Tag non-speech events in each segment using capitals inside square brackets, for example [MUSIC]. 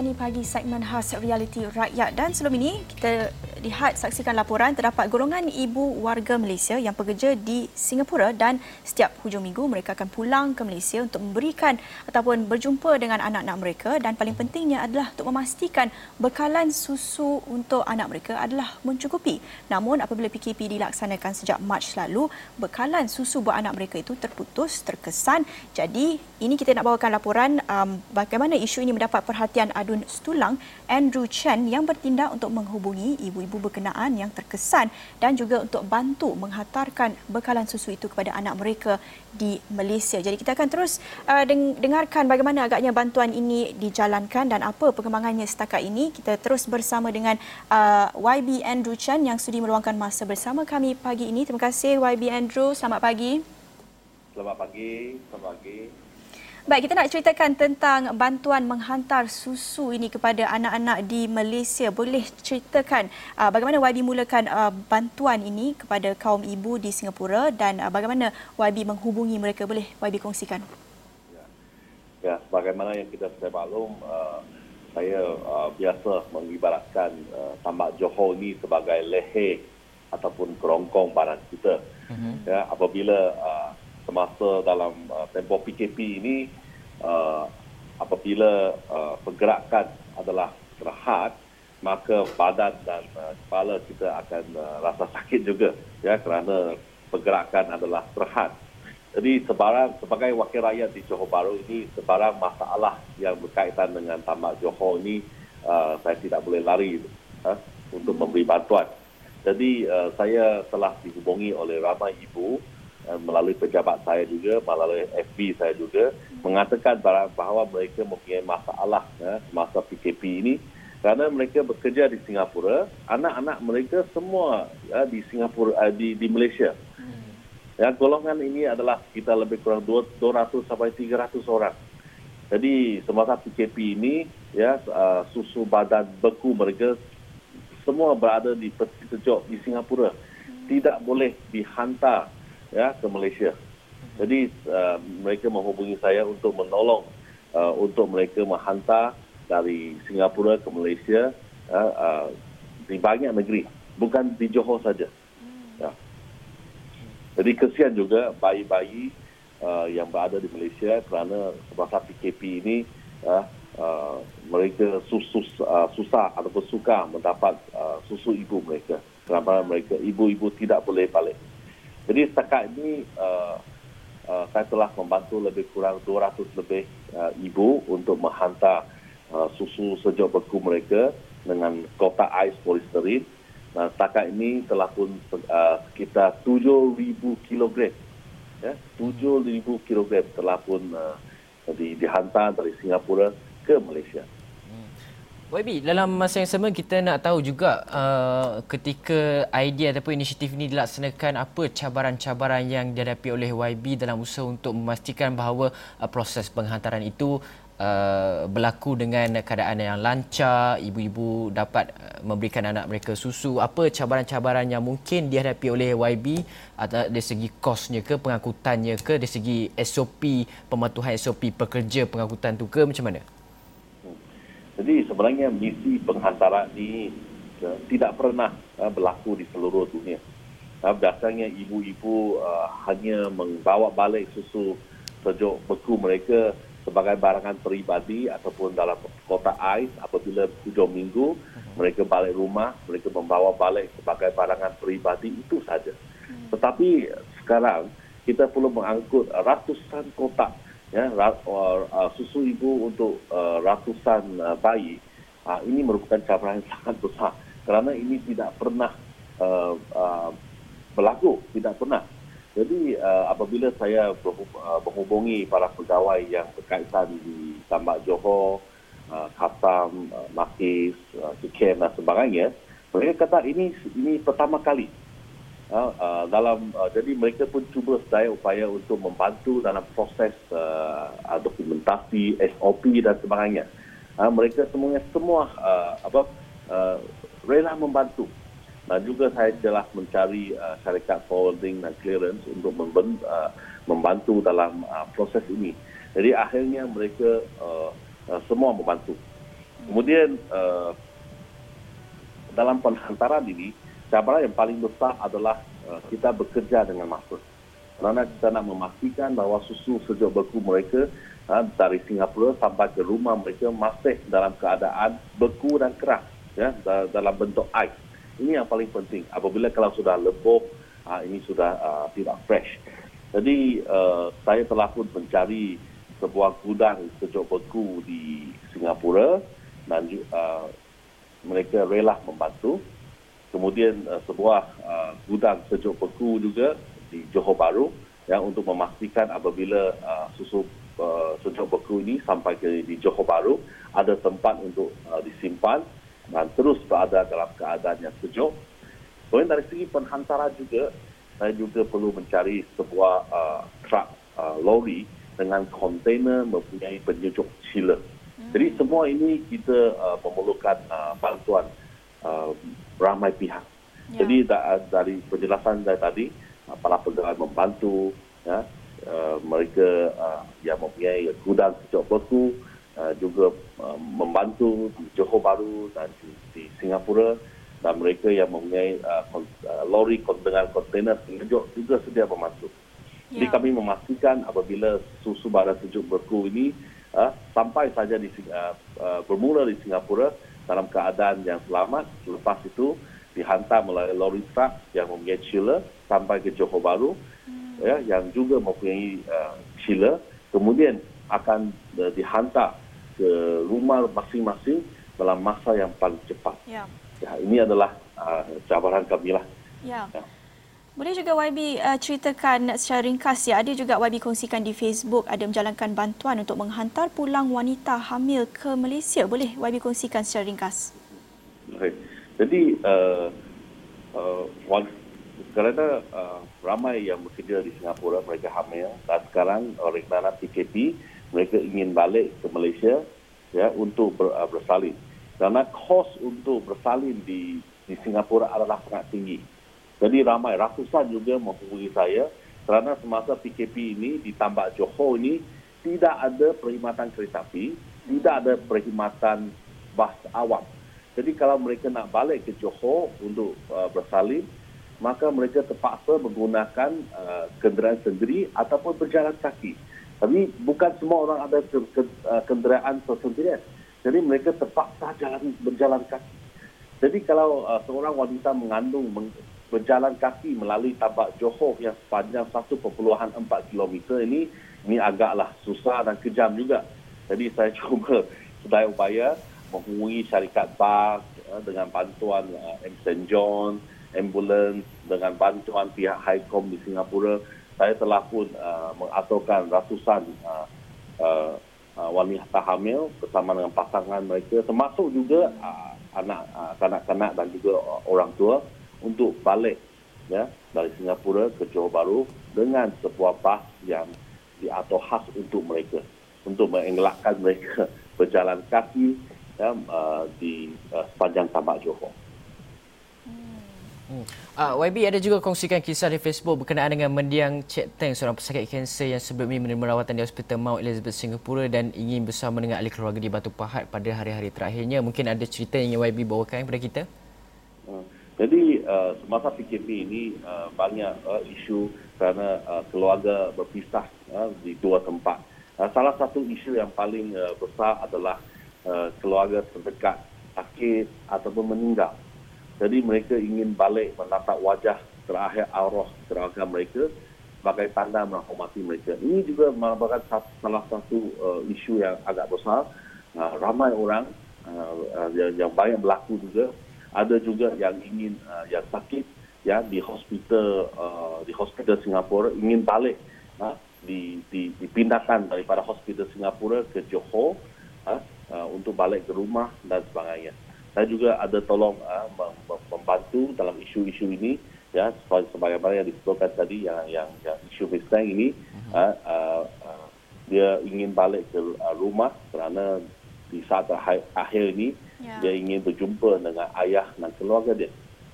Awani Pagi segmen khas realiti rakyat dan sebelum ini kita lihat saksikan laporan terdapat golongan ibu warga Malaysia yang bekerja di Singapura dan setiap hujung minggu mereka akan pulang ke Malaysia untuk memberikan ataupun berjumpa dengan anak-anak mereka dan paling pentingnya adalah untuk memastikan bekalan susu untuk anak mereka adalah mencukupi. Namun apabila PKP dilaksanakan sejak Mac lalu, bekalan susu buat anak mereka itu terputus, terkesan. Jadi ini kita nak bawakan laporan um, bagaimana isu ini mendapat perhatian adun Stulang Andrew Chen yang bertindak untuk menghubungi ibu-ibu berkenaan yang terkesan dan juga untuk bantu menghantarkan bekalan susu itu kepada anak mereka di Malaysia. Jadi kita akan terus uh, dengarkan bagaimana agaknya bantuan ini dijalankan dan apa perkembangannya setakat ini. Kita terus bersama dengan uh, YB Andrew Chen yang sudi meluangkan masa bersama kami pagi ini. Terima kasih YB Andrew. Selamat pagi. Selamat pagi. Selamat pagi. Baik, kita nak ceritakan tentang bantuan menghantar susu ini kepada anak-anak di Malaysia. Boleh ceritakan uh, bagaimana YB mulakan uh, bantuan ini kepada kaum ibu di Singapura dan uh, bagaimana YB menghubungi mereka? Boleh YB kongsikan? Ya, ya bagaimana yang kita sudah maklum, uh, saya uh, biasa mengibaratkan uh, tambak Johor ini sebagai leher ataupun kerongkong badan kita. Uh-huh. Ya, apabila uh, semasa dalam uh, tempoh PKP ini uh, apabila uh, pergerakan adalah rehat maka badan dan uh, kepala kita akan uh, rasa sakit juga ya kerana pergerakan adalah rehat. Jadi sebarang sebagai wakil rakyat di Johor Bahru ini sebarang masalah yang berkaitan dengan tamak Johor ini uh, saya tidak boleh lari uh, untuk memberi bantuan. Jadi uh, saya telah dihubungi oleh ramai ibu melalui pejabat saya juga, melalui FB saya juga, mengatakan bahawa mereka mempunyai masalah ya, masa PKP ini kerana mereka bekerja di Singapura, anak-anak mereka semua ya, di Singapura uh, di, di Malaysia. Ya, golongan ini adalah kita lebih kurang 200 sampai 300 orang. Jadi semasa PKP ini, ya uh, susu badan beku mereka semua berada di peti sejuk di Singapura. Tidak boleh dihantar ya ke Malaysia. Jadi uh, mereka menghubungi saya untuk menolong uh, untuk mereka menghantar dari Singapura ke Malaysia uh, uh, di banyak negeri, bukan di Johor saja. Ya. Jadi kesian juga bayi-bayi uh, yang berada di Malaysia kerana semasa PKP ini uh, uh, mereka sus, uh, susah atau suka mendapat uh, susu ibu mereka kerana mereka ibu-ibu tidak boleh balik. Jadi setakat ini uh, uh, saya telah membantu lebih kurang 200 lebih uh, ibu untuk menghantar uh, susu sejuk beku mereka dengan kotak ais polisterin. Nah, setakat ini telah pun uh, sekitar 7,000 kilogram. Ya, 7,000 kilogram telah pun uh, di, dihantar dari Singapura ke Malaysia. YB, dalam masa yang sama kita nak tahu juga uh, ketika idea ataupun inisiatif ini dilaksanakan apa cabaran-cabaran yang dihadapi oleh YB dalam usaha untuk memastikan bahawa uh, proses penghantaran itu uh, berlaku dengan keadaan yang lancar, ibu-ibu dapat uh, memberikan anak mereka susu. Apa cabaran-cabaran yang mungkin dihadapi oleh YB atau dari segi kosnya ke, pengangkutannya ke, dari segi SOP, pematuhan SOP pekerja pengangkutan tu ke macam mana? Jadi sebenarnya misi penghantaran ini uh, tidak pernah uh, berlaku di seluruh dunia. Uh, biasanya ibu-ibu uh, hanya membawa balik susu sejuk beku mereka sebagai barangan peribadi ataupun dalam kotak ais apabila hujung minggu mereka balik rumah, mereka membawa balik sebagai barangan peribadi itu saja. Tetapi sekarang kita perlu mengangkut ratusan kotak ya uh, susu ibu untuk uh, ratusan uh, bayi uh, ini merupakan cabaran yang [LAUGHS] sangat besar kerana ini tidak pernah uh, uh, berlaku tidak pernah. Jadi uh, apabila saya menghubungi para pegawai yang berkaitan di Tambak Johor, uh, Kasam, uh, Makis, uh, Sikem dan sebagainya, mereka kata ini ini pertama kali Uh, uh, dalam uh, jadi mereka pun cuba sedaya upaya untuk membantu dalam proses uh, dokumentasi SOP dan sebagainya. Uh, mereka semuanya semua uh, apa uh, rela membantu. Dan juga saya telah mencari uh, syarikat forwarding dan clearance untuk membantu, uh, membantu dalam uh, proses ini. Jadi akhirnya mereka uh, uh, semua membantu. Kemudian uh, dalam penghantaran ini, cabaran yang paling besar adalah uh, kita bekerja dengan masa. Kerana kita nak memastikan bahawa susu sejuk beku mereka uh, dari Singapura sampai ke rumah mereka masih dalam keadaan beku dan keras ya, dalam bentuk ais. Ini yang paling penting. Apabila kalau sudah lebok, uh, ini sudah uh, tidak fresh. Jadi uh, saya telah pun mencari sebuah gudang sejuk beku di Singapura dan uh, mereka rela membantu. Kemudian uh, sebuah uh, gudang sejuk beku juga di Johor Bahru ya untuk memastikan apabila uh, susu uh, sejuk beku ini sampai ke di Johor Bahru ada tempat untuk uh, disimpan dan terus berada dalam keadaan yang sejuk. Kemudian dari segi penghantaran juga saya juga perlu mencari sebuah uh, truk uh, lori dengan kontainer mempunyai penyejuk chiller. Hmm. Jadi semua ini kita uh, memerlukan uh, bantuan uh, ramai pihak. Ya. Jadi da- dari penjelasan saya tadi, para pegawai membantu, ya, uh, mereka uh, yang mempunyai gudang sejuk beku uh, juga uh, membantu di Johor Bahru dan di, di Singapura dan mereka yang mempunyai uh, uh, lori dengan kontainer sejuk juga sedia membantu. Ya. Jadi kami memastikan apabila susu barang sejuk beku ini uh, sampai saja di uh, uh, bermula di Singapura dalam keadaan yang selamat, lepas itu dihantar melalui lori truk yang mempunyai chiller sampai ke Johor Bahru hmm. ya, yang juga mempunyai uh, chiller, kemudian akan uh, dihantar ke rumah masing-masing dalam masa yang paling cepat. Ya ya, ini adalah uh, cabaran kami lah. Ya. ya. Boleh juga YB uh, ceritakan secara ringkas ya, ada juga YB kongsikan di Facebook ada menjalankan bantuan untuk menghantar pulang wanita hamil ke Malaysia. Boleh YB kongsikan secara ringkas? Baik. Jadi uh, uh, kerana uh, ramai yang bekerja di Singapura mereka hamil dan sekarang oleh kerana PKP mereka ingin balik ke Malaysia ya untuk ber, uh, bersalin kerana kos untuk bersalin di di Singapura adalah sangat tinggi. Jadi ramai ratusan juga menghubungi saya kerana semasa PKP ini di Tambak Johor ini tidak ada perkhidmatan kereta api, tidak ada perkhidmatan bas awam. Jadi kalau mereka nak balik ke Johor untuk uh, bersalin, maka mereka terpaksa menggunakan uh, kenderaan sendiri ataupun berjalan kaki. Tapi bukan semua orang ada ke, ke, uh, kenderaan sendirian. Jadi mereka terpaksa jalan berjalan kaki. Jadi kalau uh, seorang wanita mengandung meng, berjalan kaki melalui tabak Johor yang sepanjang 1.4 km ini, ini agaklah susah dan kejam juga. Jadi [LAUGHS] saya cuba sedaya upaya menghubungi syarikat bas uh, dengan bantuan uh. St. John, ambulans, dengan bantuan pihak HICOM di Singapura. Saya telah pun uh, mengaturkan ratusan uh, uh, uh, wanita hamil bersama dengan pasangan mereka termasuk juga uh, anak uh, kanak-kanak dan juga orang tua untuk balik ya dari Singapura ke Johor Bahru dengan sebuah bas yang diatur khas untuk mereka untuk mengelakkan mereka [LAUGHS] berjalan kaki ya, uh, di uh, sepanjang tambak Johor. Hmm. Uh, YB ada juga kongsikan kisah di Facebook berkenaan dengan mendiang Cik Teng, seorang pesakit kanser yang sebelum ini menerima rawatan di Hospital Mount Elizabeth Singapura dan ingin bersama dengan ahli keluarga di Batu Pahat pada hari-hari terakhirnya. Mungkin ada cerita yang YB bawakan kepada kita? Uh, jadi uh, semasa PKP ini uh, banyak uh, isu kerana uh, keluarga berpisah uh, di dua tempat. Uh, salah satu isu yang paling uh, besar adalah uh, keluarga terdekat sakit ataupun meninggal. Jadi mereka ingin balik menatap wajah terakhir arwah keluarga mereka sebagai tanda menghormati mereka. Ini juga merupakan salah satu uh, isu yang agak besar. Uh, ramai orang uh, yang, yang banyak berlaku juga. Ada juga yang ingin uh, yang sakit ya di hospital uh, di hospital Singapura ingin balik uh, di, di, dipindahkan daripada hospital Singapura ke Johor uh, uh, untuk balik ke rumah dan sebagainya saya juga ada tolong uh, membantu dalam isu-isu ini ya sebagaimana yang disebutkan tadi yang yang, yang isu Mustang ini uh-huh. uh, uh, uh, dia ingin balik ke uh, rumah kerana di saat akhir, akhir ini yeah. dia ingin berjumpa dengan ayah dan keluarga dia.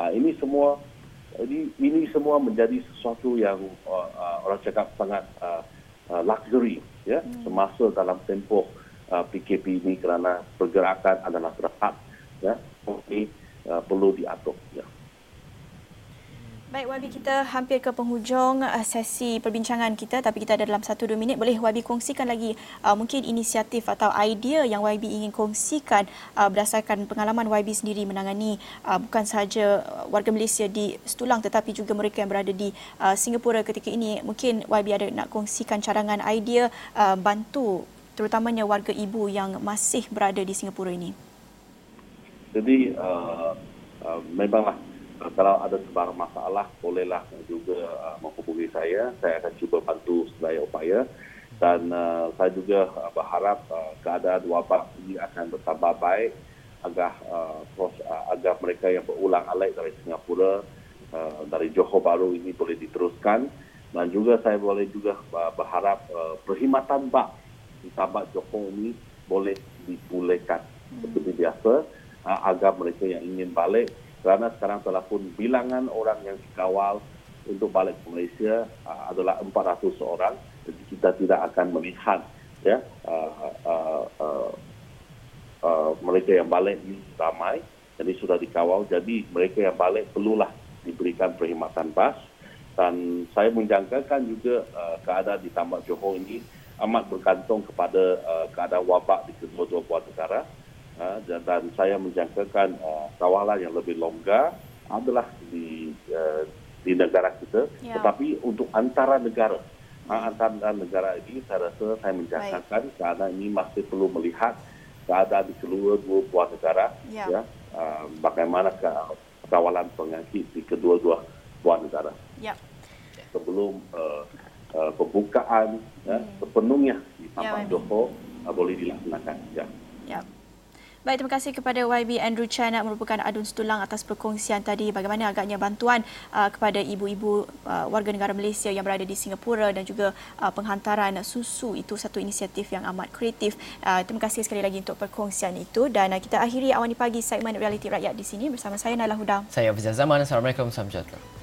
Uh, ini semua ini, ini semua menjadi sesuatu yang uh, uh, orang cakap sangat uh, uh, luxury ya mm. semasa dalam tempoh uh, PKP ini kerana pergerakan adalah terhad ya ini uh, perlu diatur ya. Baik Wabi kita hampir ke penghujung uh, sesi perbincangan kita tapi kita ada dalam 1-2 minit boleh Wabi kongsikan lagi uh, mungkin inisiatif atau idea yang Wabi ingin kongsikan uh, berdasarkan pengalaman Wabi sendiri menangani uh, bukan sahaja warga Malaysia di Setulang tetapi juga mereka yang berada di uh, Singapura ketika ini mungkin Wabi ada nak kongsikan cadangan idea uh, bantu terutamanya warga ibu yang masih berada di Singapura ini. Jadi uh, uh, memanglah uh, kalau ada sebarang masalah bolehlah juga uh, menghubungi saya. Saya akan cuba bantu sedaya upaya dan uh, saya juga uh, berharap uh, keadaan wabak ini akan bertambah baik agar uh, pros, uh, agar mereka yang berulang alik dari Singapura uh, dari Johor Bahru ini boleh diteruskan dan juga saya boleh juga uh, berharap uh, perkhidmatan bak di Tambak Johor ini boleh dipulihkan hmm. seperti biasa agar mereka yang ingin balik. Kerana sekarang telah pun bilangan orang yang dikawal untuk balik ke Malaysia uh, adalah 400 orang. Jadi kita tidak akan melihat ya uh, uh, uh, uh, mereka yang balik ini ramai. Jadi sudah dikawal. Jadi mereka yang balik perlulah diberikan perkhidmatan bas. Dan saya menjangkakan juga uh, keadaan di Tambak Johor ini amat bergantung kepada uh, keadaan wabak di kedua-dua buah negara uh, dan saya menjangkakan uh, kawalan yang lebih longgar adalah di uh, di negara kita ya. tetapi untuk antara negara uh, antara negara ini saya rasa saya menjangkakan kerana ini masih perlu melihat keadaan di kedua-dua buah negara ya, ya uh, bagaimana ke kawalan pengangkit di kedua-dua buah negara ya. sebelum uh, uh, pembukaan ya, hmm. sepenuhnya di Taman ya, Johor uh, boleh dilaksanakan ya. Baik, terima kasih kepada YB Andrew Chan yang merupakan adun setulang atas perkongsian tadi bagaimana agaknya bantuan uh, kepada ibu-ibu uh, warga negara Malaysia yang berada di Singapura dan juga uh, penghantaran susu itu satu inisiatif yang amat kreatif. Uh, terima kasih sekali lagi untuk perkongsian itu dan uh, kita akhiri awal pagi segmen Realiti Rakyat di sini bersama saya Nala Huda. Saya Afizal Zaman. Assalamualaikum. Salam sejahtera.